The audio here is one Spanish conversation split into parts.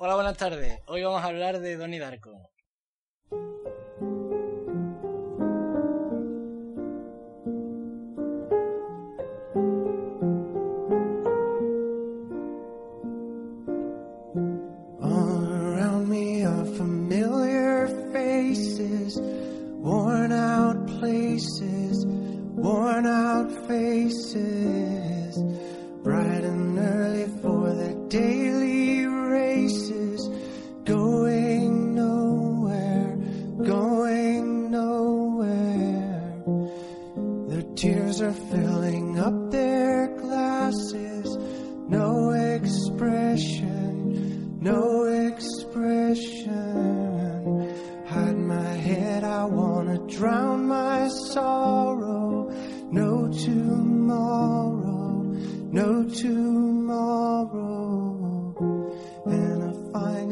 Hola, buenas tardes. Hoy vamos a hablar de Donnie Darko.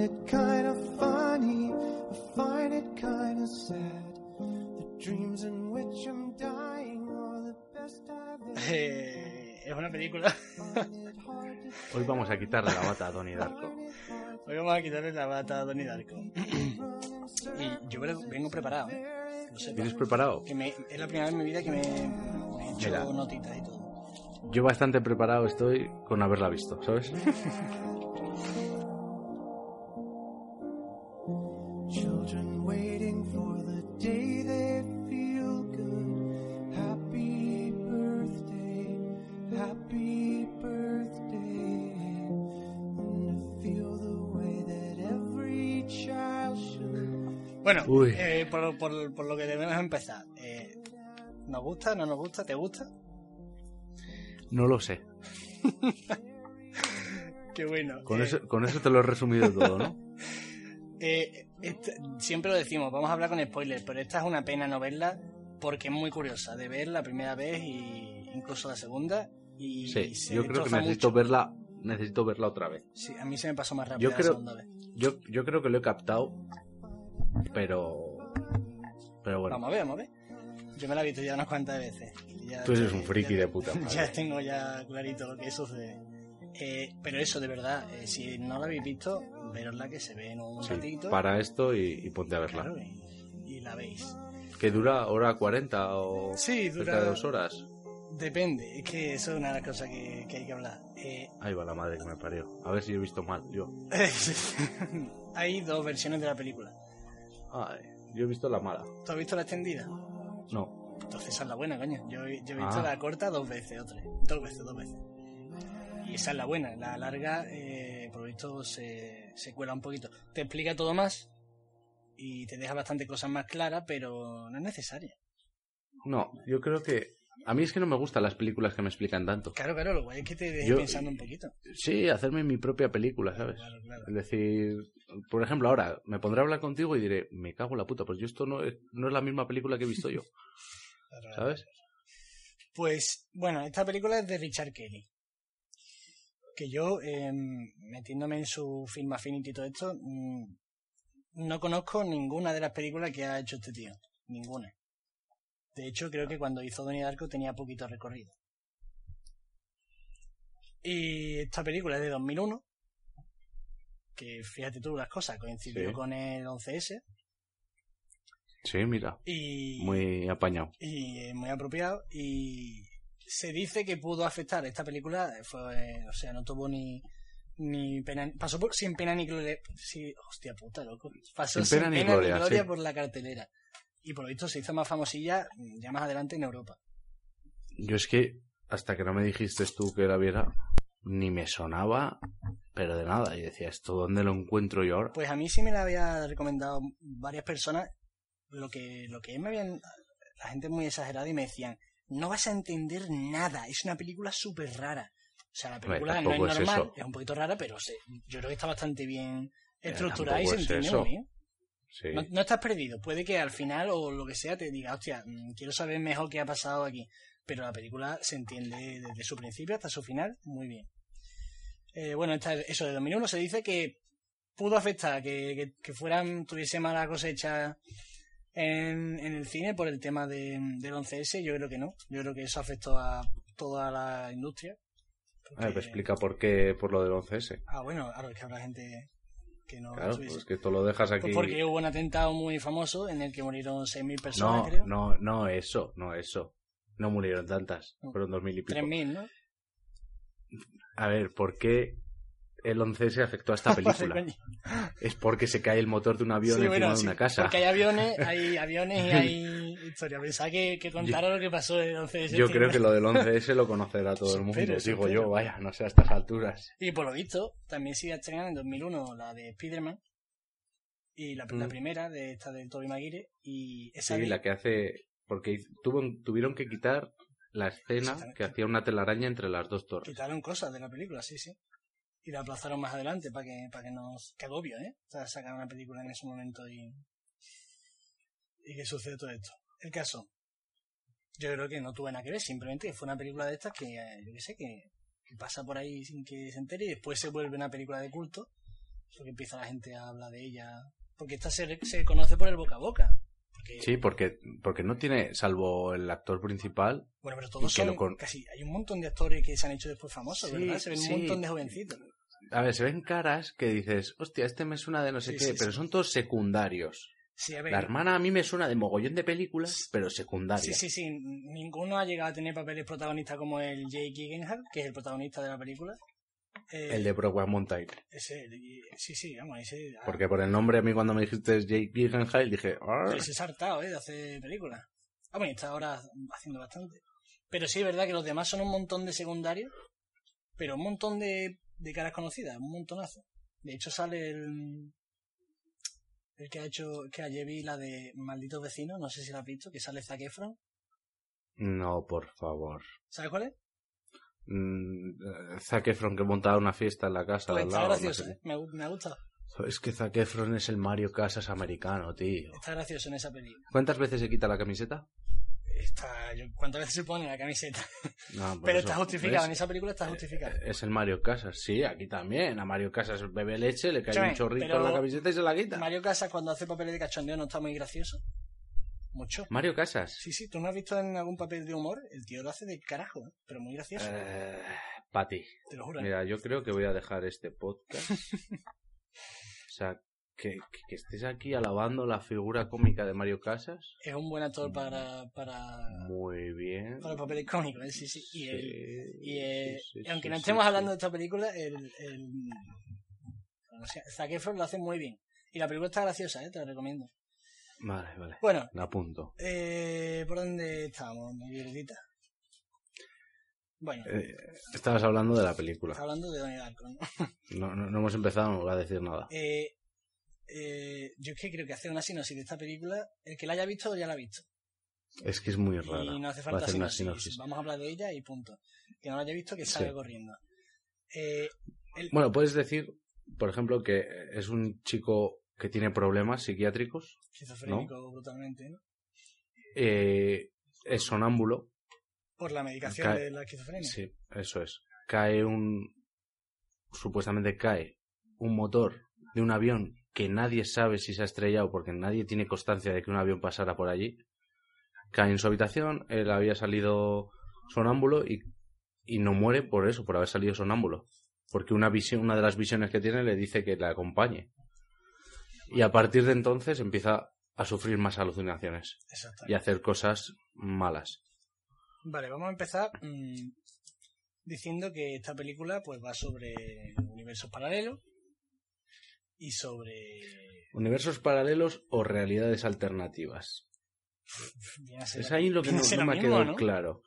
It kinda funny, I find it kinda sad. The dreams in which I'm dying are the best I've ever Eh, es una película. Hoy vamos a quitarle la bata a Donnie Darko. Hoy vamos a quitarle la bata a Donnie Darko. y yo vengo preparado. ¿Vienes preparado? Que me- es la primera vez en mi vida que me, me he hecho Mira. notitas y todo. Yo bastante preparado estoy con haberla visto, ¿sabes? Uy. eh, por, por- por lo que debemos empezar. Eh, ¿Nos gusta? ¿No nos gusta? ¿Te gusta? No lo sé. Qué bueno. Con, Eh, eso, con eso te lo he resumido todo, ¿no? eh, esta- siempre lo decimos, vamos a hablar con spoilers, pero esta es una pena no verla porque es muy curiosa de ver la primera vez y incluso la segunda. Y Sí, se yo creo que necesito mucho. verla, necesito verla otra vez. Sí, a mí se me pasó más rápido Yo la segunda vez. Yo, yo creo que lo he captado, pero... Pero bueno, Vamos a ver, vamos a ver. Yo me la he visto ya unas cuantas veces. Ya tú eres un friki ya- de puta madre. Ya tengo ya clarito lo que sucede. Eh, pero eso, de verdad, eh, si no la habéis visto, verosla que se ve en un Sí, ratito. para esto y, y ponte a verla. Claro, y, y la veis. ¿Que dura hora 40 o Sí, cerca dura- de dos horas? Depende, es que eso es una de las cosas que, que hay que hablar. Eh, Ahí va la madre que me parió. A ver si he visto mal, yo. hay dos versiones de la película. Ay, yo he visto la mala. ¿Tú has visto la extendida? No. Entonces esa es la buena, coño. Yo, he- yo he visto Ah. la corta dos veces o tres. Dos veces, dos veces. Y esa es la buena. La larga, eh, por lo visto, se, se cuela un poquito. Te explica todo más y te deja bastante cosas más claras, pero no es necesaria. No, yo creo que... A mí es que no me gustan las películas que me explican tanto. Claro, claro, lo guay es que te deje Yo- pensando un poquito. Sí, hacerme mi propia película, ¿sabes? Claro, claro. Es decir, por ejemplo, ahora me pondré a hablar contigo y diré, me cago en la puta, pues yo esto no es, no es la misma película que he visto yo, Claro. ¿sabes? Pues, bueno, esta película es de Richard Kelly. Que yo, eh, metiéndome en su Film Affinity y todo esto, mm, no conozco ninguna de las películas que ha hecho este tío. Ninguna. De hecho, creo que cuando hizo Donnie Darko tenía poquito recorrido. Y esta película es de 2001, que fíjate tú las cosas, coincidió Sí. con el 11S Sí, mira. y, Muy apañado. y muy apropiado y se dice que pudo afectar esta película, fue, o sea, no tuvo ni ni pena, pasó por- sin pena ni gloria, sí, hostia puta, loco, pasó Sin pena ni gloria, sí. por la cartelera y por lo visto se hizo más famosilla mm, ya más adelante en Europa. Yo es que hasta que no me dijiste tú que la viera, ni me sonaba, pero de nada. Y decía, ¿esto dónde lo encuentro yo ahora? Pues a mí sí me la había recomendado varias personas, lo que, lo que me habían, la gente muy exagerada y me decían, no vas a entender nada, es una película súper rara. O sea, la película no es normal, es un poquito rara, pero se- yo creo que está bastante bien estructurada y se es entiende muy bien. Sí. No, no estás perdido, puede que al final o lo que sea te diga, hostia, mm, quiero saber mejor qué ha pasado aquí. Pero la película se entiende desde su principio hasta su final muy bien. Eh, bueno, esta- eso de 2001 se dice que pudo afectar, que, que, que fueran, tuviese mala cosecha en, en el cine por el tema de, del 11S. Yo creo que no. Yo creo que eso afectó a toda la industria. Explica por qué, por lo del 11S. Ah, bueno, claro, es que habrá gente que no Claro, pues que tú lo dejas aquí. Pues porque hubo un atentado muy famoso en el que murieron 6.000 personas, No, creo. no, no, eso, no, eso. No murieron tantas, fueron dos mil y pico. 3.000, ¿no? A ver, ¿por qué el 11S afectó a esta película? Es porque se cae el motor de un avión Sí, encima bueno, de sí, una casa. Porque hay aviones, hay aviones y hay historia. Pensaba que, que contara lo que pasó el 11 de Yo creo que lo del 11S lo conocerá todo el mundo, digo yo, vaya, no sé a estas alturas. Y por lo visto, también se iba a en 2001 la de Spider-Man. Y la, la Mm. primera, de esta de Tobey Maguire. Y esa Sí, de- la que hace... Porque tuvo, tuvieron que quitar la escena que hacía una telaraña entre las dos torres. quitaron cosas de la película, sí, sí. Y la aplazaron más adelante para que, para que nos... Que obvio, ¿eh? O sea, sacar una película en ese momento y... Y que sucede todo esto. El caso. Yo creo que no tuve nada que ver, simplemente fue una película de estas que, eh, yo qué sé, que, que pasa por ahí sin que se entere y después se vuelve una película de culto. Porque empieza la gente a hablar de ella. Porque esta se, se conoce por el boca a boca. Porque, Sí, porque, porque no tiene, salvo el actor principal, Bueno, pero todos son lo con- casi... Hay un montón de actores que se han hecho después famosos, Sí, ¿verdad? Se ven sí. un montón de jovencitos. A ver, se ven caras que dices, hostia, este me suena de no sé Sí, qué, sí, pero sí. son todos secundarios. Sí, a ver, La hermana a mí me suena de mogollón de películas, pero Sí, secundarias. sí, sí. Ninguno ha llegado a tener papeles protagonistas como el Jake Gyllenhaal, que es el protagonista de la película. Eh, El de Brokeback Mountain. Ese, sí, sí, vamos, ese... ah, Porque por el nombre a mí cuando me dijiste Jake Gyllenhaal dije, "Ah". ese es hartado, ¿eh? De hacer películas. Ah, bueno, está ahora haciendo bastante. Pero sí es verdad que los demás son un montón de secundarios, pero un montón de, de caras conocidas, un montonazo. De hecho sale el... El que ha hecho, que ayer vi la de Malditos Vecinos, no sé si la has visto, que sale Zac Efron. No, por favor. ¿Sabes cuál es? Mm, eh, Zac Efron que montaba una fiesta en la casa Pues de al está no gracioso, sé ¿eh? Me, me qué. Es que Zac Efron es el Mario Casas americano, tío. Está gracioso en esa película. ¿Cuántas veces se quita la camiseta? Está, ¿Cuántas veces se pone la camiseta? No, Pero eso. está justificado, en esa película está justificado. Es el Mario Casas, sí, aquí también. A Mario Casas bebe leche, le cae un chorrito en la camiseta y se la quita. Mario Casas cuando hace papeles de cachondeo no está muy gracioso. Mucho. Mario Casas. Sí, sí, ¿tú no has visto en algún papel de humor? El tío lo hace de carajo, ¿eh? pero muy gracioso, Eh, Pati, te lo juro. ¿eh? mira, yo creo que voy a dejar este podcast. o sea, que, estés aquí alabando la figura cómica de Mario Casas. Es un buen actor para, para, Muy bien. para papeles cómicos, ¿eh? sí, sí. Y, Sí, el- y, sí, sí, y aunque no estemos hablando de esta película, el, el, o sea, Zac Efron lo hace muy bien. Y la película está graciosa, ¿eh? te la recomiendo. Vale, vale. Bueno, La apunto. Eh, ¿Por dónde estábamos, mi violeta? Bueno, Eh, estabas hablando de la película. está hablando de Donnie Darko, ¿no? No, no, no hemos empezado, no voy a decir nada. Eh, eh, yo es que creo que hacer una sinopsis de esta película, el que la haya visto ya la ha visto. Es que es muy rara. Y no hace falta hacer una sinopsis. Vamos a hablar de ella y punto. Que no la haya visto, que salga Sí. corriendo. Eh, el- Bueno, puedes decir, por ejemplo, que es un chico que tiene problemas psiquiátricos, esquizofrénico brutalmente, ¿no? eh, es sonámbulo, Por la medicación Cae- de la esquizofrenia. sí, eso es. Cae un, supuestamente cae un motor de un avión que nadie sabe si se ha estrellado porque nadie tiene constancia de que un avión pasara por allí. cae en su habitación, él había salido sonámbulo y, y no muere por eso, por haber salido sonámbulo. Porque una visión, una de las visiones que tiene le dice que la acompañe. Y a partir de entonces empieza a sufrir más alucinaciones y a hacer cosas malas. Vale, vamos a empezar mm, diciendo que esta película pues va sobre universos paralelos y sobre... Universos paralelos o realidades alternativas. Es ahí lo que no, lo me ha quedado ¿no? claro.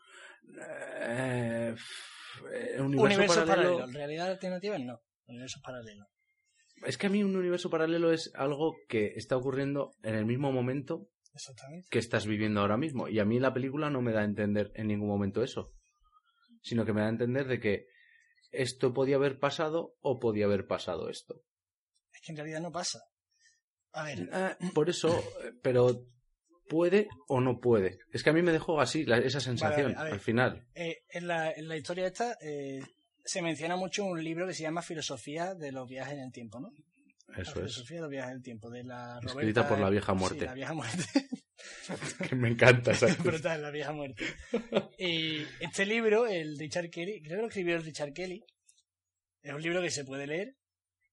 Eh, universo Universos paralelo- paralelos, realidad alternativa no, universos paralelos. Es que a mí un universo paralelo es algo que está ocurriendo en el mismo momento que estás viviendo ahora mismo. Y a mí la película no me da a entender en ningún momento eso. Sino que me da a entender de que esto podía haber pasado o podía haber pasado esto. Es que en realidad no pasa. A ver, Eh, por eso, pero puede o no puede. Es que a mí me dejó así la- esa sensación ver. al final. eh, en, la, en la historia esta eh, se menciona mucho un libro que se llama Filosofía de los viajes en el tiempo, ¿no? la Eso es. filosofía de los viajes en el tiempo, de la Escrita Roberta- por la vieja Sí, muerte. la vieja muerte. Que me encanta esa Brutal, la vieja muerte. Y este libro, el Richard Kelly, creo que lo escribió el Richard Kelly. Es un libro que se puede leer.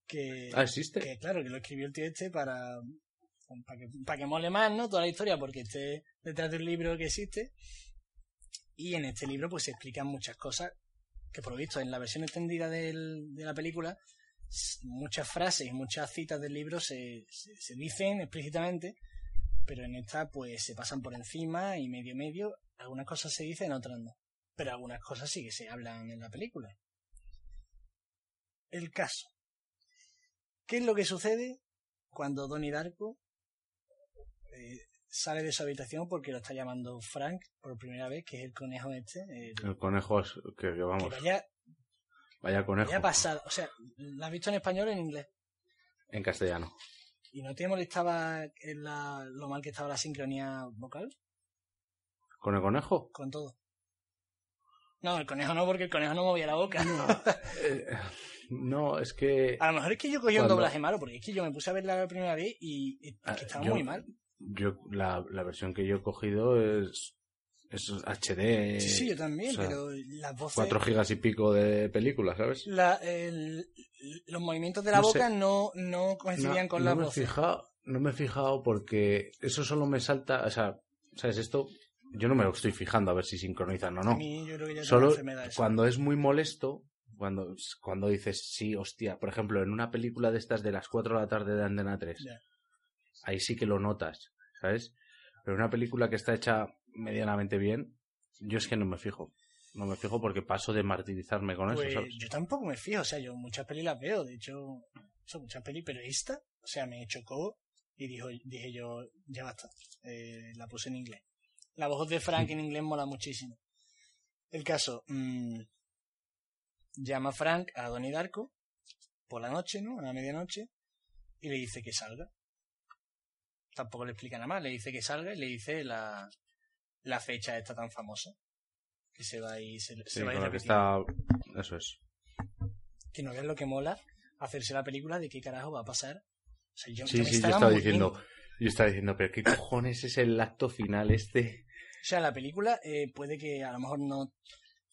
Que, Ah, ¿existe? que claro, que lo escribió el tío este para, para, que, para que mole más, ¿no? Toda la historia, porque esté detrás de un libro que existe. Y en este libro, pues se explican muchas cosas que, por lo visto, en la versión extendida del- de la película, muchas frases y muchas citas del libro se, se, se dicen explícitamente, pero en esta, pues se pasan por encima y medio medio. Algunas cosas se dicen, otras no. Pero algunas cosas sí que se hablan en la película. El caso. ¿Qué es lo que sucede cuando Donnie Darko eh, sale de su habitación porque lo está llamando Frank por primera vez, que es el conejo este? el- El conejo, es- que, que que vamos, vaya, vaya conejo. vaya pasado. O sea, ¿la has visto en español o en inglés? En castellano. ¿Y no te molestaba en la- lo mal que estaba la sincronía vocal ¿Con el conejo? con todo? No, el conejo no, porque el conejo no movía la boca. no, es que... A lo mejor es que yo cogí un Cuando- doblaje malo, porque es que yo me puse a verla la primera vez y Ah, estaba yo- muy mal. Yo, la, la versión que yo he cogido es, es HD. Sí, sí, yo también, o sea, pero las voces... 4 gigas y pico de película, ¿sabes? la- el- los movimientos de la No sé. boca no, no coincidían no, con no las me he voces. fijado, no me he fijado porque eso solo me salta, o sea, ¿sabes? Esto yo no me lo estoy fijando a ver si sincronizan o no. mí yo creo que ya tengo Solo cuando es muy molesto, cuando, cuando dices, sí, hostia, por ejemplo, en una película de estas de las 4 de la tarde de Antena 3, Ya. ahí sí que lo notas, ¿sabes? Pero una película que está hecha medianamente bien, yo es que no me fijo. No me fijo porque paso de martirizarme con Pues eso, ¿sabes? yo tampoco me fijo, o sea, yo muchas pelis las veo, de hecho, son muchas pelis, pero esta, o sea, me chocó y dijo, dije yo, ya basta, eh, la puse en inglés. La voz de Frank en inglés mola muchísimo. El caso, mm, llama Frank a Donnie Darko por la noche, ¿no? A la medianoche, y le dice que salga. Tampoco le explica nada más, le dice que salga y le dice la, la fecha esta tan famosa. Que se va a ir, se, va a ir que está... Eso es. que no vean lo que mola hacerse la película de qué carajo va a pasar. O sea, yo, Sí, sí, yo estaba diciendo, yo estaba diciendo, pero ¿qué cojones es el acto final este? O sea, la película eh, puede que a lo mejor no,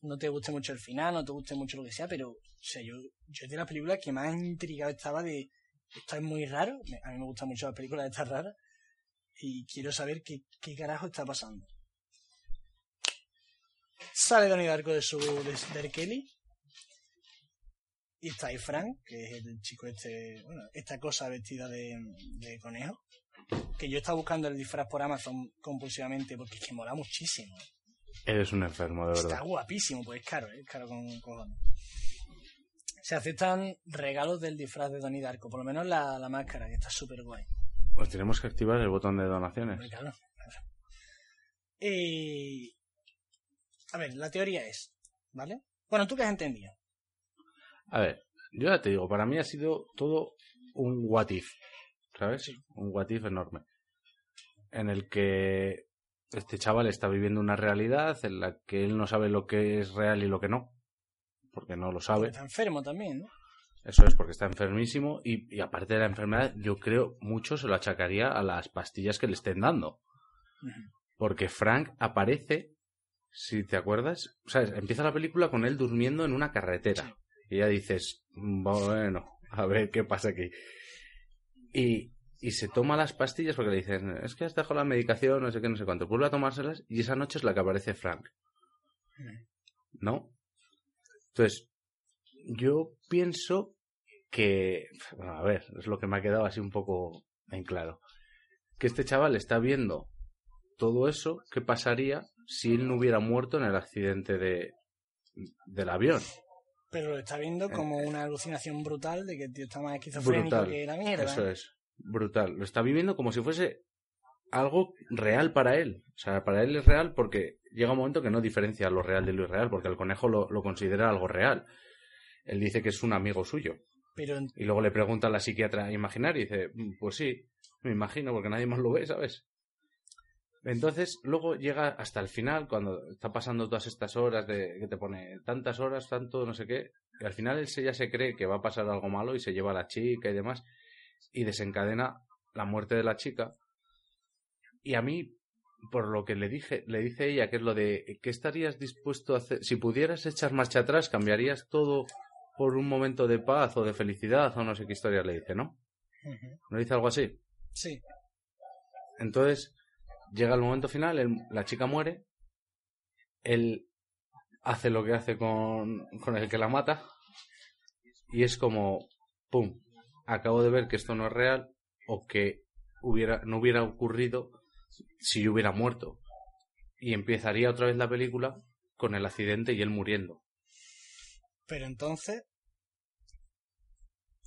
no te guste mucho el final, no te guste mucho lo que sea, pero, o sea, yo, yo es de la película que más intrigado estaba de esto es muy raro. A mí me gustan mucho las películas de estas raras y quiero saber qué, qué carajo está pasando. Sale Donnie Darko de su de, de Kelly y está ahí Frank, que es el chico este, bueno, esta cosa vestida de, de conejo. Que yo estaba buscando el disfraz por Amazon compulsivamente porque es que mola muchísimo. Eres un enfermo, de Está verdad. guapísimo, pues es caro, es caro con cojones. Se aceptan regalos del disfraz de Donnie Darko, por lo menos la, la máscara, que está súper guay. Pues tenemos que activar el botón de donaciones. Hombre, claro, claro. Y... A ver, la teoría es, ¿vale? Bueno, ¿tú qué has entendido? A ver, yo ya te digo, para mí ha sido todo un what if, ¿sabes? Un what if enorme. En el que este chaval está viviendo una realidad en la que él no sabe lo que es real y lo que no. Porque no lo sabe. Está enfermo también, ¿no? Eso es, porque está enfermísimo. Y, y aparte de la enfermedad, yo creo mucho se lo achacaría a las pastillas que le estén dando. Porque Frank aparece, si te acuerdas, sea, empieza la película con él durmiendo en una carretera. Y ya dices, bueno, a ver qué pasa aquí. Y, y se toma las pastillas porque le dicen, es que has dejado la medicación, no sé qué, no sé cuánto. Vuelve a tomárselas y esa noche es la que aparece Frank. ¿No? Entonces, yo pienso que, bueno, a ver, es lo que me ha quedado así un poco en claro. Que este chaval está viendo todo eso, ¿qué pasaría si él no hubiera muerto en el accidente de, del avión? Pero lo está viendo como una alucinación brutal de que el tío está más esquizofrénico Brutal. que la mierda. Eso es, brutal. Lo está viviendo como si fuese algo real para él. O sea, para él es real porque llega un momento que no diferencia lo real de lo irreal, porque el conejo lo, lo considera algo real. Él dice que es un amigo suyo. Pero en- Y luego le pregunta a la psiquiatra imaginaria y dice, "Mm, pues sí, me imagino, porque nadie más lo ve, ¿sabes? Entonces, luego llega hasta el final, cuando está pasando todas estas horas de que te pone tantas horas, tanto no sé qué, y al final él se- ya se cree que va a pasar algo malo y se lleva a la chica y demás, y desencadena la muerte de la chica. Y a mí, por lo que le dije, le dice ella, que es lo de, ¿qué estarías dispuesto a hacer? Si pudieras echar marcha atrás, ¿cambiarías todo por un momento de paz o de felicidad o no sé qué historia le dice, ¿no? ¿No dice algo así? Sí, Entonces, llega el momento final, el- la chica muere, él hace lo que hace con, con el que la mata, y es como, ¡pum! Acabo de ver que esto no es real, o que hubiera, no hubiera ocurrido si yo hubiera muerto. Y empezaría otra vez la película con el accidente y él muriendo. pero entonces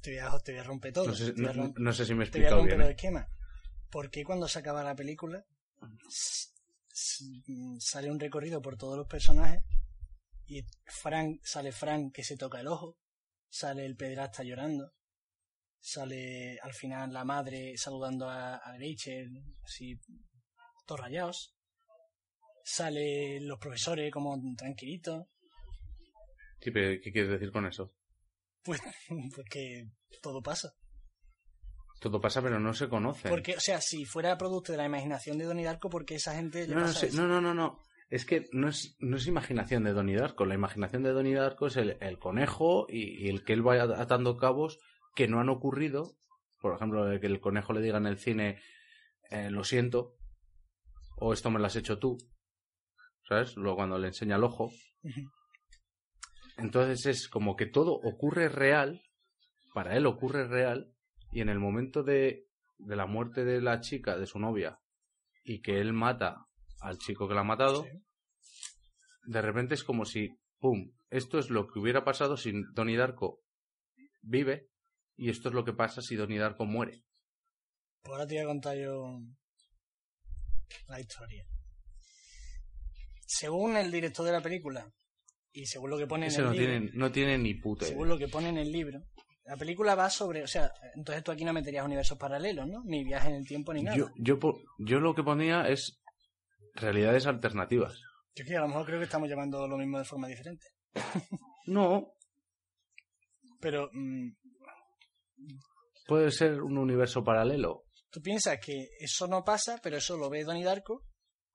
te voy a, te voy a romper todo. No sé, no- no si me he te voy a explicado romper bien. los ¿eh? esquemas. ¿Por qué cuando se acaba la película sale un recorrido por todos los personajes y Frank sale Frank que se toca el ojo, sale el pederasta llorando, sale al final la madre saludando a, a Rachel, así todos rayados, sale los profesores como tranquilitos, Sí, pero ¿qué quieres decir con eso? pues porque todo pasa. Todo pasa, pero no se conoce. Porque, o sea, si fuera producto de la imaginación de Donnie Darko, porque esa gente le No, no, eso? no, no, no, no. Es que no es, no es imaginación de Donnie Darko. La imaginación de Donnie Darko es el, el conejo y, y el que él vaya atando cabos que no han ocurrido. Por ejemplo, de que el conejo le diga en el cine, eh, lo siento, o esto me lo has hecho tú. ¿Sabes? Luego cuando le enseña el ojo. Entonces es como que todo ocurre real, para él ocurre real, y en el momento de, de la muerte de la chica, de su novia, y que él mata al chico que la ha matado, Sí. de repente es como si, ¡pum! Esto es lo que hubiera pasado si Donnie Darko vive, y esto es lo que pasa si Donnie Darko muere. Pues ahora te voy a contar yo la historia. Según el director de la película, y según lo que pone en el no libro, no ni puta según idea. lo que pone en el libro, la película va sobre, o sea, entonces tú aquí no meterías universos paralelos, ¿no? Ni viaje en el tiempo ni nada. Yo, yo, yo lo que ponía es realidades alternativas. Yo que a lo mejor creo que estamos llamando lo mismo de forma diferente. No, Pero mm, puede ser un universo paralelo. tú piensas que eso no pasa, pero eso lo ve Donnie Darko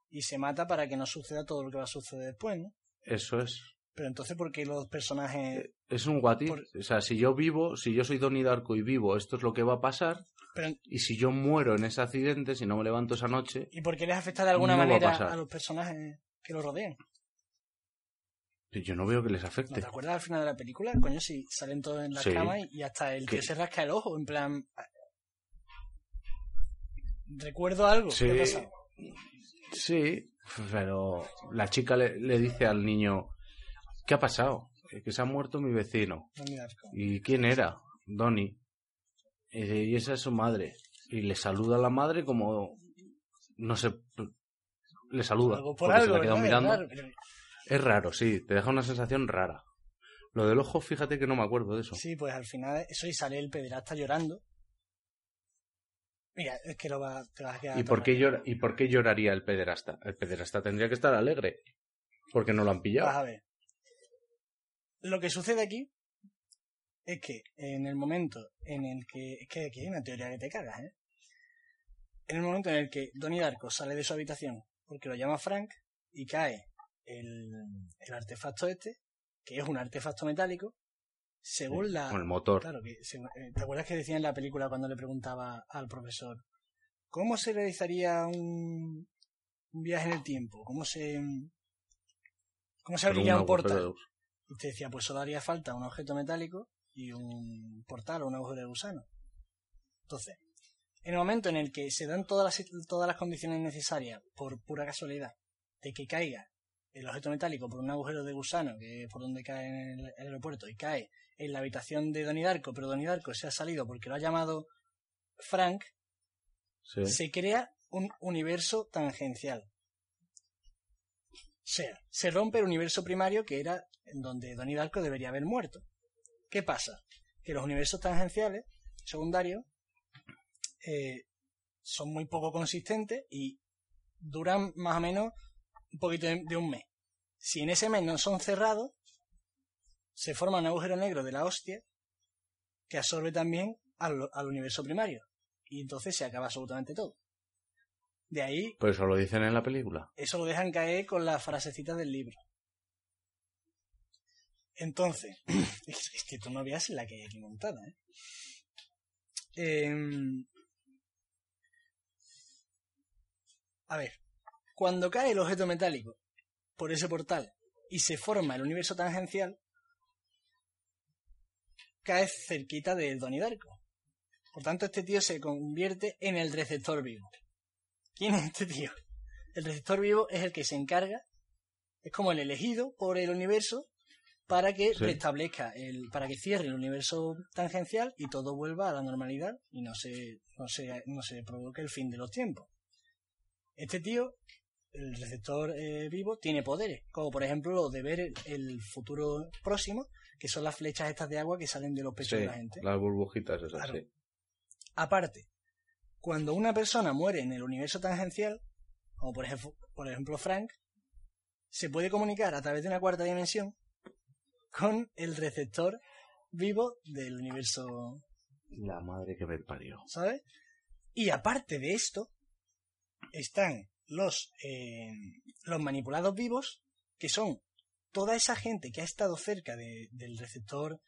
y se mata para que no suceda todo lo que va a suceder después, ¿no? Eso es. Pero entonces, ¿por qué los personajes Es un what. Por- O sea, si yo vivo, si yo soy Donnie Darko y vivo, esto es lo que va a pasar. Pero, Y si yo muero en ese accidente, si no me levanto esa noche, ¿Y por qué les afecta de alguna No a manera pasar. a, los personajes que lo rodean? Yo no veo que les ¿No afecte. te acuerdas al final de la película? Coño, si salen todos en la Sí. cama y, hasta el Que- se rasca el ojo, en plan... Recuerdo algo. Sí. ¿Qué ha pasado? Sí, pero la chica le, le dice al niño, ¿qué ha pasado? "Eh, Que se ha muerto mi vecino. ¿Y quién era? Donnie. Y, dice, "Y esa es su madre. Y le saluda a la madre como, no sé, le saluda. Algo por porque se la ha quedado mirando. Claro, pero- Es raro, sí, te deja una sensación rara. Lo del ojo, fíjate que no me acuerdo de eso. Sí, pues al final eso y sale el pederasta llorando. Mira, es que lo va, te vas a quedar... ¿Y por, qué llora- ¿Y por qué lloraría el pederasta? El pederasta tendría que estar alegre. Porque no lo han Vas pillado. a ver. Lo que sucede aquí es que en el momento en el que... Es que aquí hay una teoría que te cagas, ¿eh? En el momento en el que Donnie Darko sale de su habitación porque lo llama Frank y cae el, el artefacto este, que es un artefacto metálico, según la... Con el motor. Claro, que eh, ¿te acuerdas que decía en la película cuando le preguntaba al profesor cómo se realizaría un, un viaje en el tiempo? ¿Cómo se cómo se abriría un, portal? Y te decía, pues solo haría falta un objeto metálico y un portal o un agujero de gusano. Entonces, en el momento en el que se dan todas las, todas las condiciones necesarias por pura casualidad de que caiga el objeto metálico por un agujero de gusano, que es por donde cae en el, el aeropuerto, y cae en la habitación de Donnie Darko, pero Donnie Darko se ha salido porque lo ha llamado Frank, Sí. se crea un universo tangencial. O sea, se rompe el universo primario que era en donde Donnie Darko debería haber muerto. ¿Qué pasa? Que los universos tangenciales, secundarios, eh, son muy poco consistentes y duran más o menos un poquito de, un mes. Si en ese mes no son cerrados, se forma un agujero negro de la hostia que absorbe también al, al universo primario. Y entonces se acaba absolutamente todo. De ahí, Pero eso lo dicen en la película. eso lo dejan caer con las frasecitas del libro. Entonces, es, es que tú no veas la que hay aquí montada, ¿eh? Em, a ver, cuando cae el objeto metálico por ese portal y se forma el universo tangencial, cae cerquita del Donnie Darko. Por tanto, este tío se convierte en el receptor vivo. ¿Quién es este tío? El receptor vivo es el que se encarga, es como el elegido por el universo para que Sí. restablezca el, para que cierre el universo tangencial y todo vuelva a la normalidad y no se, no se, no se provoque el fin de los tiempos. Este tío, el receptor eh, vivo, tiene poderes, como por ejemplo lo de ver el, el futuro próximo, que son las flechas estas de agua que salen de los pechos Sí, de la gente. las burbujitas esas, Claro. sí. Aparte, cuando una persona muere en el universo tangencial, como por ejemplo, por ejemplo Frank, se puede comunicar a través de una cuarta dimensión con el receptor vivo del universo, La madre que me parió. ¿sabes? Y aparte de esto, están los, eh, los manipulados vivos, que son toda esa gente que ha estado cerca de- del receptor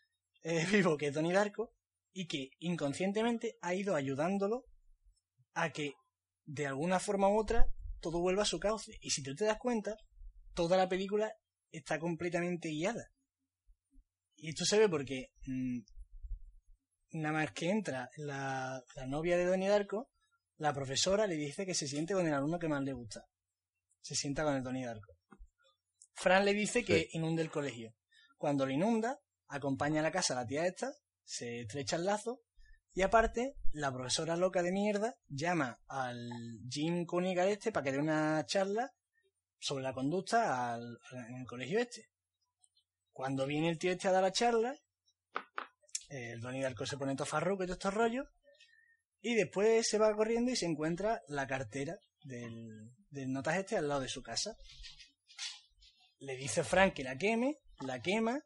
eh, vivo que es Donnie Darko y que inconscientemente ha ido ayudándolo a que de alguna forma u otra todo vuelva a su cauce. Y si tú te das cuenta, toda la película está completamente guiada. Y esto se ve porque mm, nada más que entra la, la novia de Donnie Darko, la profesora le dice que se siente con el alumno que más le gusta. Se sienta con el Donnie Darko. Fran le dice que inunde el colegio. Cuando lo inunda, acompaña a la casa a la tía esta, se estrecha el lazo, y aparte, la profesora loca de mierda llama al Jim Cunningham este para que dé una charla sobre la conducta al- en el colegio este. Cuando viene el tío este a dar la charla, el Donnie Darko se pone todo farruco y todos estos rollos, y después se va corriendo y se encuentra la cartera del, del notas este al lado de su casa. Le dice Frank que la queme, la quema,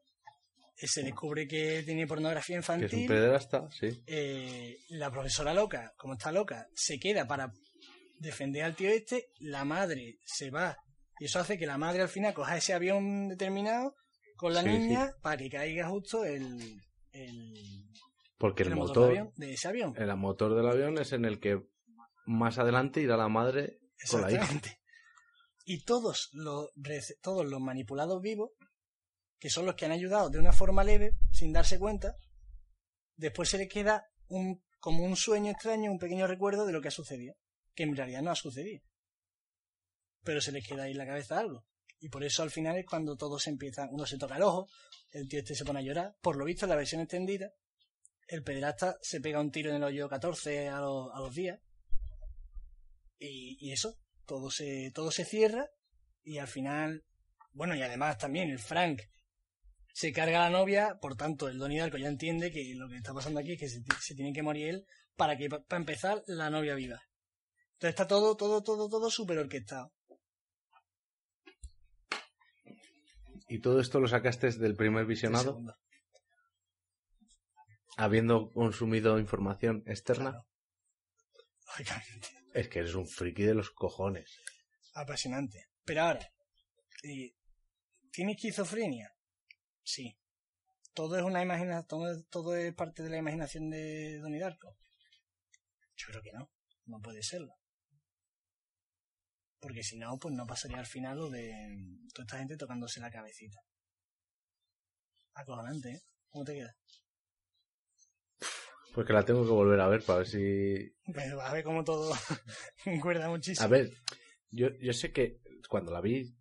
eh, se descubre que tiene pornografía Que es un infantil. pederasta, sí. eh, la profesora loca, como está loca, se queda para defender al tío este, la madre se va, y eso hace que la madre al final coja ese avión determinado con la Sí, niña para que caiga justo el, el, Porque el, el motor, motor, de, avión- de ese avión. el motor del avión es en el que más adelante irá la madre con la hija. Y todos los, todos los manipulados vivos, que son los que han ayudado de una forma leve, sin darse cuenta, después se les queda un, como un sueño extraño, un pequeño recuerdo de lo que ha sucedido, que en realidad no ha sucedido. Pero se les queda ahí en la cabeza algo. Y por eso al final es cuando todo se empieza, uno se toca el ojo, el tío este se pone a llorar. Por lo visto en la versión extendida, el pederasta se pega un tiro en el hoyo 14 a los, a los días. Y, y eso, todo se, todo se cierra y al final, bueno, y además también el Frank se carga a la novia, por tanto el Donnie Darko ya entiende que lo que está pasando aquí es que se, ti- se tiene que morir él para que, para empezar, la novia viva. Entonces está todo, todo, todo, todo súper orquestado. ¿Y todo esto lo sacaste del primer visionado? Habiendo consumido información externa. Claro. Lógicamente. Es que eres un friki de los cojones. apasionante. Pero ahora, ¿tiene esquizofrenia? Sí. ¿Todo es una imaginación, todo, es- todo es parte de la imaginación de Donnie Darko? Yo creo que no, no puede serlo. Porque si no, pues no pasaría al final lo de toda esta gente tocándose la cabecita. Acojonante, ¿eh? ¿Cómo te queda? Pues que la tengo que volver a ver para ver si... Pues a ver cómo todo concuerda muchísimo. A ver, yo, yo sé que cuando la vi,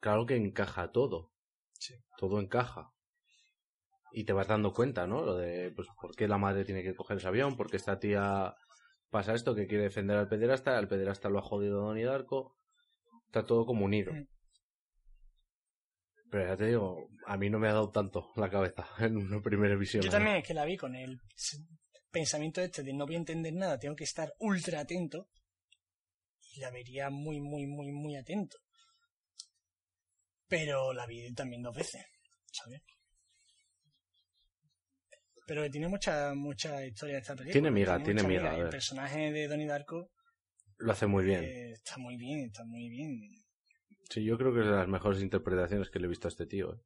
claro que encaja todo. Sí. Todo encaja. Y te vas dando cuenta, ¿no? Lo de, pues, por qué la madre tiene que coger ese avión, porque esta tía pasa esto, que quiere defender al pederasta, al pederasta lo ha jodido Donnie Darko. Está todo como unido. Mm. Pero ya te digo, a mí no me ha dado tanto la cabeza en una primera visión. Yo también es que la vi con el pensamiento este de no voy a entender nada, tengo que estar ultra atento. Y la vería muy, muy, muy, muy atento. Pero la vi también dos veces, ¿sabes? Pero tiene mucha, mucha historia esta película. Tiene miga, tiene mucha miga, El personaje de Donnie Darko Lo hace muy bien. eh, está muy bien, está muy bien. Sí, yo creo que es de las mejores interpretaciones que le he visto a este tío. ¿eh?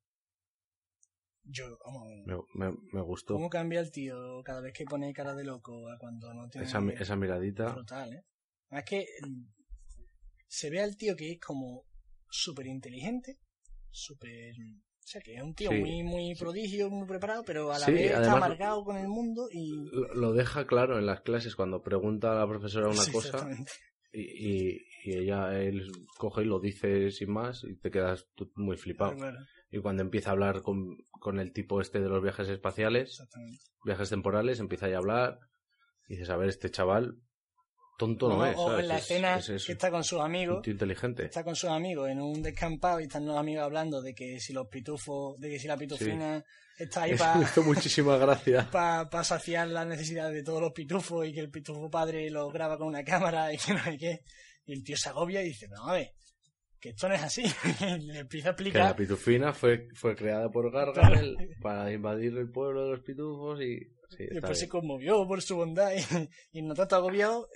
Yo, vamos, Me, me- me gustó. ¿cómo cambia el tío cada vez que pone cara de loco a cuando no tiene... Esa, esa miradita. brutal, ¿eh? Es que mm, se ve al tío que es como súper inteligente, súper... O sea, que es un tío Sí. muy muy prodigio, muy preparado, pero a la Sí, vez está además- amargado con el mundo y... Lo, deja claro en las clases cuando pregunta a la profesora una Sí, cosa y, y, y ella él coge y lo dice sin más y te quedas tú muy flipado. Claro, Y cuando empieza a hablar con, con el tipo este de los viajes espaciales, viajes temporales, empieza ya a hablar y dices, a ver, este chaval tonto no es. o ¿sabes? en la Es- escena es- es que está con sus amigos, un tío inteligente. está con sus amigos en un descampado y están los amigos hablando de que si los pitufos, de que si la pitufina está ahí para me hizo muchísima gracia. para saciar las necesidades de todos los pitufos y que el pitufo padre lo graba con una cámara y que no hay qué. Y el tío se agobia y dice, no, a ver, que esto no es así. le empieza a Que la explicar. pitufina fue, fue creada por Gargamel para invadir el pueblo de los pitufos y... Sí, y después se bien. conmovió por su bondad y, y no tanto agobiado.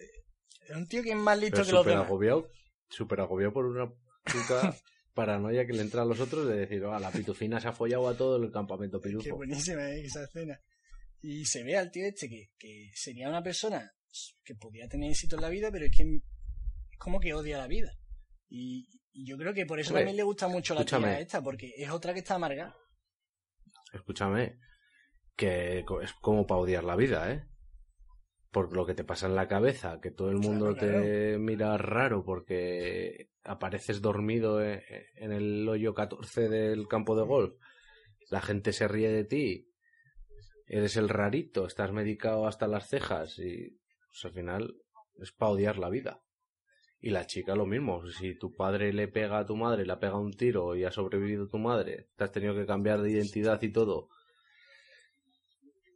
Es un tío que es más listo Pero que los demás. agobiado, súper agobiado por una puta paranoia que le entra a los otros de decir, "Ah, la pitufina se ha follado a todo el campamento Qué pitufo. buenísima eh, esa escena. Y se ve al tío este que, que sería una persona que podía tener éxito en la vida, pero es que es como que odia la vida. Y, y yo creo que por eso también le gusta mucho la tía esta, porque es otra que está amarga. Escúchame, que es como para odiar la vida, ¿eh? Por lo que te pasa en la cabeza, que todo el mundo Claro, te mira raro porque apareces dormido e- en el hoyo 14 del campo de golf. La gente se ríe de ti. Eres el rarito, estás medicado hasta las cejas y pues, al final es para odiar la vida. Y la chica lo mismo, si tu padre le pega a tu madre, le ha pegado un tiro y ha sobrevivido tu madre, te has tenido que cambiar de identidad y todo.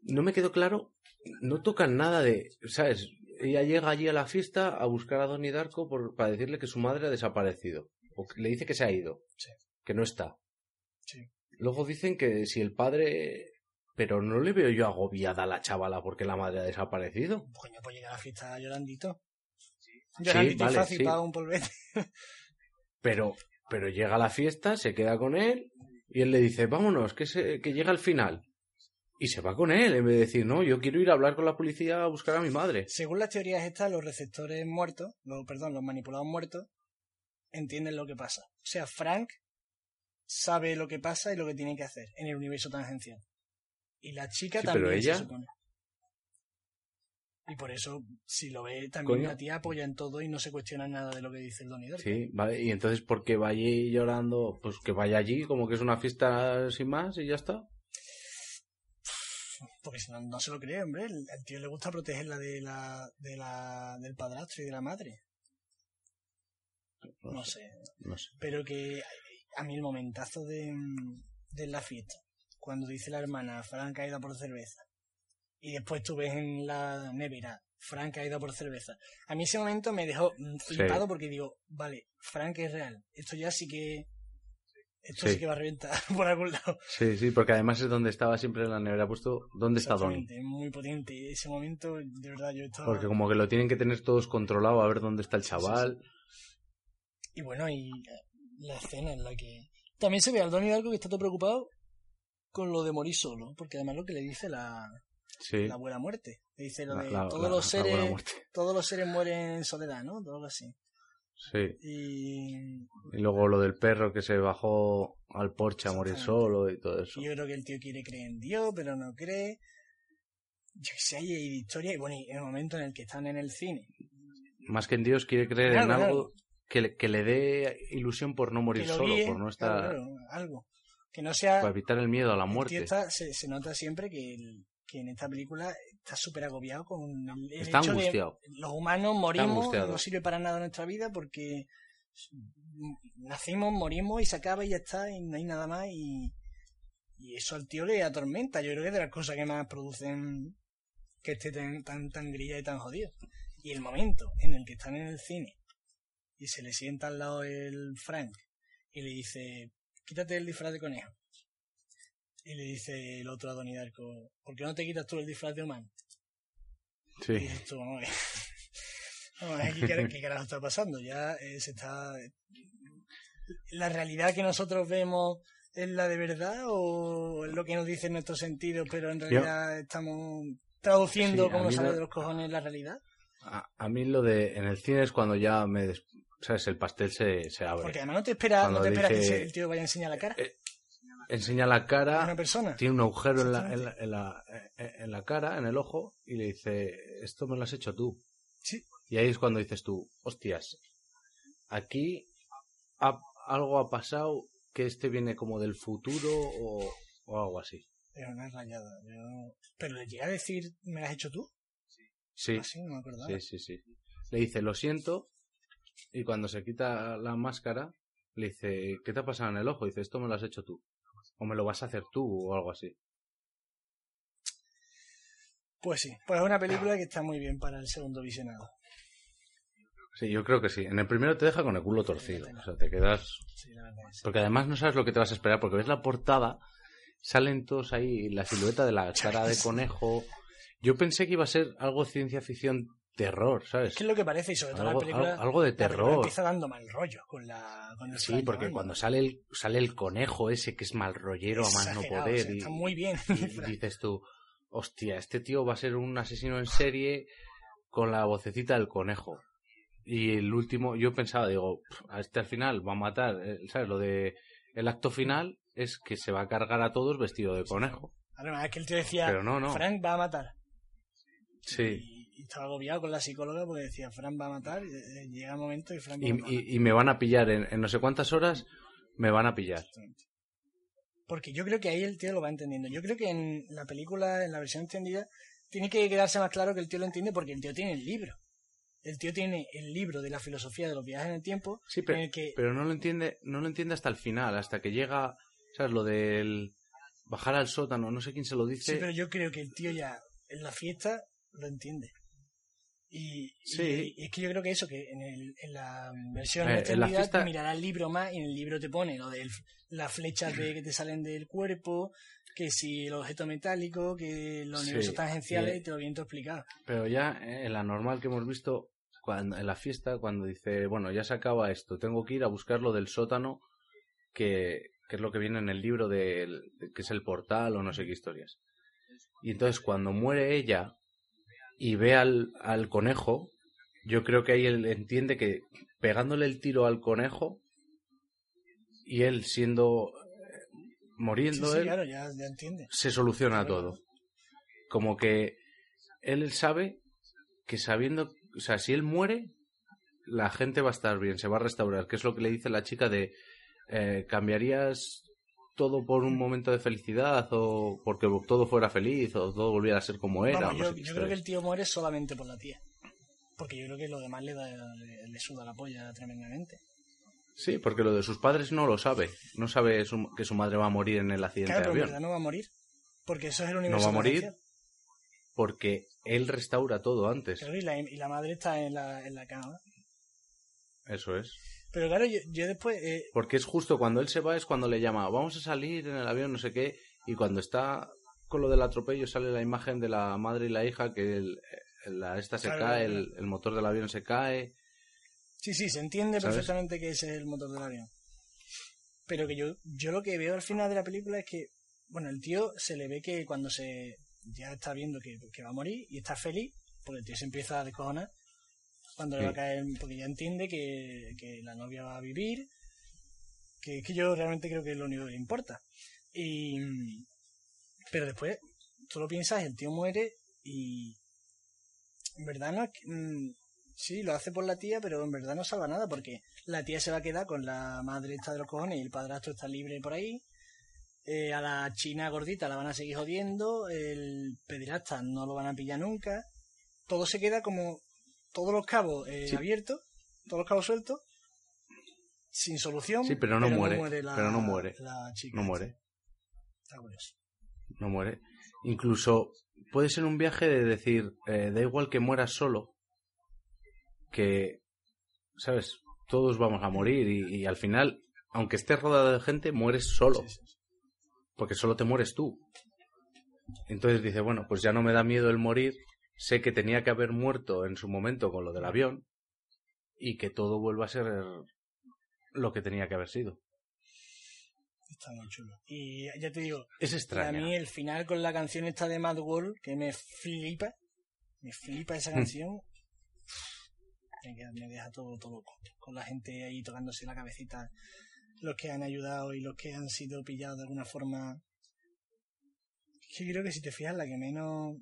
No me quedó claro, no tocan nada de, ¿sabes? Ella llega allí a la fiesta a buscar a Donnie Darko por, para decirle que su madre ha desaparecido. O que le dice que se ha ido, Sí. que no está. Sí. Luego dicen que si el padre... Pero no le veo yo agobiada a la chavala porque la madre ha desaparecido. Coño, pues llega a la fiesta llorandito. Vale, fácil sí. para un polvete. Pero, pero llega a la fiesta, se queda con él y él le dice, vámonos, que, se, que llega al final. Y se va con él, en vez de decir, no, yo quiero ir a hablar con la policía a buscar a mi madre. Según las teorías estas, los receptores muertos, los, perdón, los manipulados muertos, entienden lo que pasa. O sea, Frank sabe lo que pasa y lo que tiene que hacer en el universo tangencial. Y la chica Sí, también pero ella- se supone. Y por eso, si lo ve, también Coño. la tía apoya en todo y no se cuestiona nada de lo que dice el Darko. Sí, vale, y entonces, ¿por qué va allí llorando? Pues que vaya allí, como que es una fiesta sin más y ya está. Porque si no, no se lo cree, hombre. El, tío le gusta protegerla de la, de la, del padrastro y de la madre. No, No sé, sé. no sé. Pero que a mí el momentazo de, de la fiesta, cuando dice la hermana, Frank ha ido por cerveza, y después tú ves en la nevera, Frank ha ido por cerveza. A mí ese momento me dejó mm, flipado porque digo, vale, Frank es real. Esto ya sí que... Esto sí, Sí. que va a reventar por algún lado. Sí, sí, porque además es donde estaba siempre en la nevera puesto, ¿dónde está Donnie? Muy potente. Ese momento, de verdad, yo estaba... Porque como que lo tienen que tener todos controlado, a ver dónde está el chaval. Y bueno, y eh, la escena en la que... También se ve al Donnie Darko que está todo preocupado con lo de morir solo, porque además lo que le dice la, Sí. la buena muerte. Dice lo de la- todos la- los seres todos los seres mueren en soledad, ¿no? Todo algo así. Sí. Y, Y luego lo del perro que se bajó al porche a morir solo y todo eso. y yo creo que el tío quiere creer en Dios, pero no cree. Yo sé, hay historia. Y bueno, y el momento en el que están en el cine, Más que en Dios quiere creer Claro, en algo claro. que le, que le dé ilusión por no morir solo, guíe, por no estar... claro, algo. Que no sea. para evitar el miedo a la muerte. está- se, se nota siempre que, el- que en esta película está súper agobiado con el, Está hecho angustiado. de los humanos morimos, no sirve para nada nuestra vida porque nacimos, morimos y se acaba y ya está, y no hay nada más y, y eso al tío le atormenta. Yo creo que es de las cosas que más producen que esté tan, tan, tan grilla y tan jodido. Y el momento en el que están en el cine y se le sienta al lado el Frank y le dice, quítate el disfraz de conejo. Y le dice el otro a Donnie Darko, ¿por qué no te quitas tú el disfraz de humano? Y Sí. dices tú, vamos a ver. Vamos a ver qué, cara- qué carajo está pasando. Ya eh, se está. ¿La realidad que nosotros vemos es la de verdad o es lo que nos dice nuestro sentido, pero en realidad estamos traduciendo Sí, como sale de los cojones la realidad? A, a mí lo de en el cine es cuando ya me... des- ¿Sabes? El pastel se, se abre. Porque además no te espera, Cuando no te espera que dice- el tío vaya a enseñar la cara Eh, Enseña la cara, una persona. tiene un agujero en la, en, la, en, la, eh, en la cara, en el ojo, y le dice, esto me lo has hecho tú. Sí. Y ahí es cuando dices tú, hostias, aquí ha- algo ha pasado que este viene como del futuro o, o algo así. Es una rayada. yo- Pero le llega a decir, ¿me lo has hecho tú? Sí, Así, no me sí, sí, sí. Le dice, lo siento, y cuando se quita la máscara, le dice, ¿qué te ha pasado en el ojo? Y dice, esto me lo has hecho tú. O me lo vas a hacer tú, o algo así. Pues sí, pues es una película que está muy bien para el segundo visionado. Sí, yo creo que sí. En el primero te deja con el culo torcido. O sea, te quedas. Porque además no sabes lo que te vas a esperar, porque ves la portada, salen todos ahí, la silueta de la cara de conejo. Yo pensé que iba a ser algo ciencia ficción terror, ¿sabes? ¿Qué es lo que parece? Y sobre todo Algo, la película. al- algo de terror. empieza dando mal rollo con la. Con el Sí, porque cuando sale el, sale el conejo ese que es mal rollero a más no poder o sea, y, está muy bien. y dices tú, hostia, este tío va a ser un asesino en serie con la vocecita del conejo. Y el último, yo pensaba, digo, "Pff, a este al final va a matar, eh, ¿sabes? Lo de el acto final es que se va a cargar a todos vestido de conejo. Además, es que el tío decía: Pero no, no. Frank va a matar. Sí. Y, y estaba agobiado con la psicóloga porque decía: Frank va a matar. Y, eh, llega el momento y Frank va Y, a matar. y- y me van a pillar en, en no sé cuántas horas, me van a pillar. Porque yo creo que ahí el tío lo va entendiendo. Yo creo que en la película, en la versión extendida, tiene que quedarse más claro que el tío lo entiende porque el tío tiene el libro. El tío tiene el libro de la filosofía de los viajes en el tiempo, Sí, pero, en el que pero no lo entiende, no lo entiende hasta el final, hasta que llega, ¿sabes? Lo del bajar al sótano, no sé quién se lo dice. Sí, pero yo creo que el tío ya en la fiesta lo entiende. Y, y- Sí. y es que yo creo que eso, que en, el, en la versión Eh, en la fiesta- te mirará el libro más y en el libro te pone lo de las flechas de, que te salen del cuerpo, que si el objeto metálico, que los Sí, universos tangenciales, y- te lo viento explicado. Pero ya eh, en la normal que hemos visto, cuando, en la fiesta, cuando dice, bueno, ya se acaba esto, tengo que ir a buscar lo del sótano, que, que es lo que viene en el libro de- que es el portal o no sé qué historias. Y entonces cuando muere ella y ve al, al conejo, yo creo que ahí él entiende que pegándole el tiro al conejo y él siendo eh, Sí, muriendo sí, él claro, ya, ya entiende. se soluciona Claro. todo. Como que él sabe que sabiendo, o sea, si él muere, la gente va a estar bien, se va a restaurar, que es lo que le dice la chica de eh, cambiarías todo por un momento de felicidad o porque todo fuera feliz o todo volviera a ser como era. Vamos, no yo, sé qué yo creo que el tío muere solamente por la tía. Porque yo creo que lo demás le, da, le, le suda la polla tremendamente. Sí, porque lo de sus padres no lo sabe. No sabe su- que su madre va a morir en el accidente Claro, de pero avión. no va a morir. Porque eso es el No universo va a morir porque él restaura todo antes. Claro, y la, y la madre está en la, en la cama. Eso es. Pero claro, yo, yo después... eh, Porque es justo cuando él se va es cuando le llama, vamos a salir en el avión, no sé qué, y cuando está con lo del atropello sale la imagen de la madre y la hija que el, la esta se Claro, cae, el, el motor del avión se cae. Sí, sí, se entiende ¿Sabes? perfectamente que ese es el motor del avión. Pero que yo, yo lo que veo al final de la película es que, bueno, el tío se le ve que cuando se ya está viendo que, que va a morir y está feliz, porque el tío se empieza a descojonar cuando le va a caer, porque ya entiende que, que la novia va a vivir, que es que yo realmente creo que es lo único que le importa. Y, pero después, tú lo piensas, el tío muere y en verdad no es que- mm, sí, lo hace por la tía, pero en verdad no salva nada porque la tía se va a quedar con la madre esta de los cojones y el padrastro está libre por ahí. Eh, a la china gordita la van a seguir jodiendo, el pederasta no lo van a pillar nunca. Todo se queda como todos los cabos eh, Sí. abiertos, todos los cabos sueltos, sin solución. Sí, pero no muere, la- pero no muere. la chica No muere, Está curioso. no muere. Incluso puede ser un viaje de decir, eh, da igual que mueras solo, que, ¿sabes? Todos vamos a morir y, y al final, aunque estés rodeado de gente, mueres solo, Sí, sí, sí. porque solo te mueres tú. Entonces dice, bueno, pues ya no me da miedo el morir, sé que tenía que haber muerto en su momento con lo del avión y que todo vuelva a ser lo que tenía que haber sido. Está muy chulo. Y ya te digo, Es extraño. mí el final con la canción esta de Mad World, que me flipa, me flipa esa Mm. canción, me deja todo, todo loco. Con la gente ahí tocándose la cabecita, los que han ayudado y los que han sido pillados de alguna forma. Es que creo que si te fijas, la que menos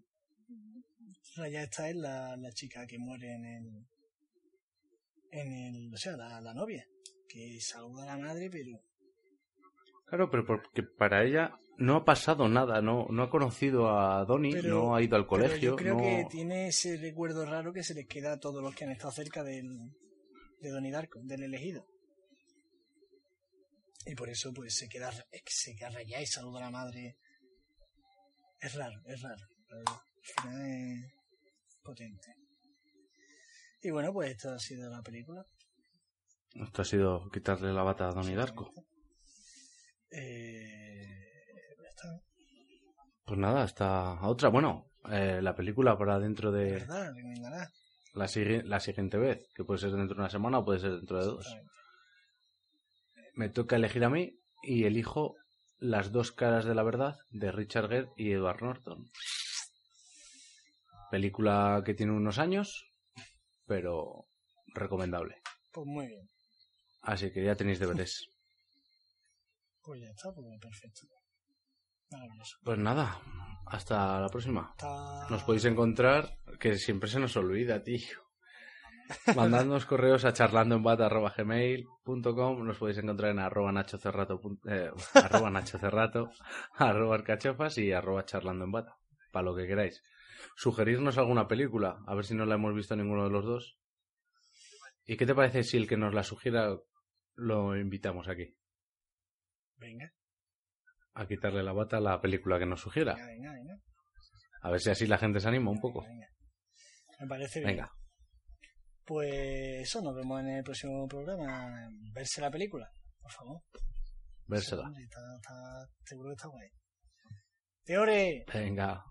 raya está es la, la chica que muere en el. En el. O sea, la, la novia, que saluda a la madre, pero. Claro, pero porque para ella no ha pasado nada, no, no ha conocido a Donnie, Pero- no ha ido al Pero colegio, yo creo no... que tiene ese recuerdo raro que se les queda a todos los que han estado cerca del, de Donnie Darko, del elegido. Y por eso pues se queda, se queda rayada y saluda a la madre. Es raro, es raro. Final es potente. Y bueno, pues esto ha sido la película. Esto ha sido quitarle la bata a Donnie Darko. Eh, está. Pues nada, hasta otra. Bueno, eh, la película para dentro De verdad, la, sigui- la siguiente vez, que puede ser dentro de una semana o puede ser dentro de dos. Me toca elegir a mí y elijo Las dos caras de la verdad de Richard Gere y Edward Norton. Película que tiene unos años, pero recomendable. Pues muy bien. Así que ya tenéis deberes. Pues ya está, pues perfecto. Maravilloso. Pues nada, hasta la próxima. Nos podéis encontrar, que siempre se nos olvida, tío. Mandadnos correos a charlandoenbata.gmail.com Nos podéis encontrar en arroba nachocerrato, eh, arroba nachocerrato, arroba arcachofas y arroba charlandoenbata. Para lo que queráis. Sugerirnos alguna película, a ver si no la hemos visto ninguno de los dos. ¿Y qué te parece si el que nos la sugiera lo invitamos aquí? Venga, A quitarle la bata a la película que nos sugiera. venga, venga, venga. A ver si así la gente se anima un poco. Me parece bien. Venga, Pues eso, nos vemos en el próximo programa. Verse la película, por favor. vérsela. Sí, está, está- seguro que está guay. Teore, Venga.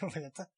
Pues ya está.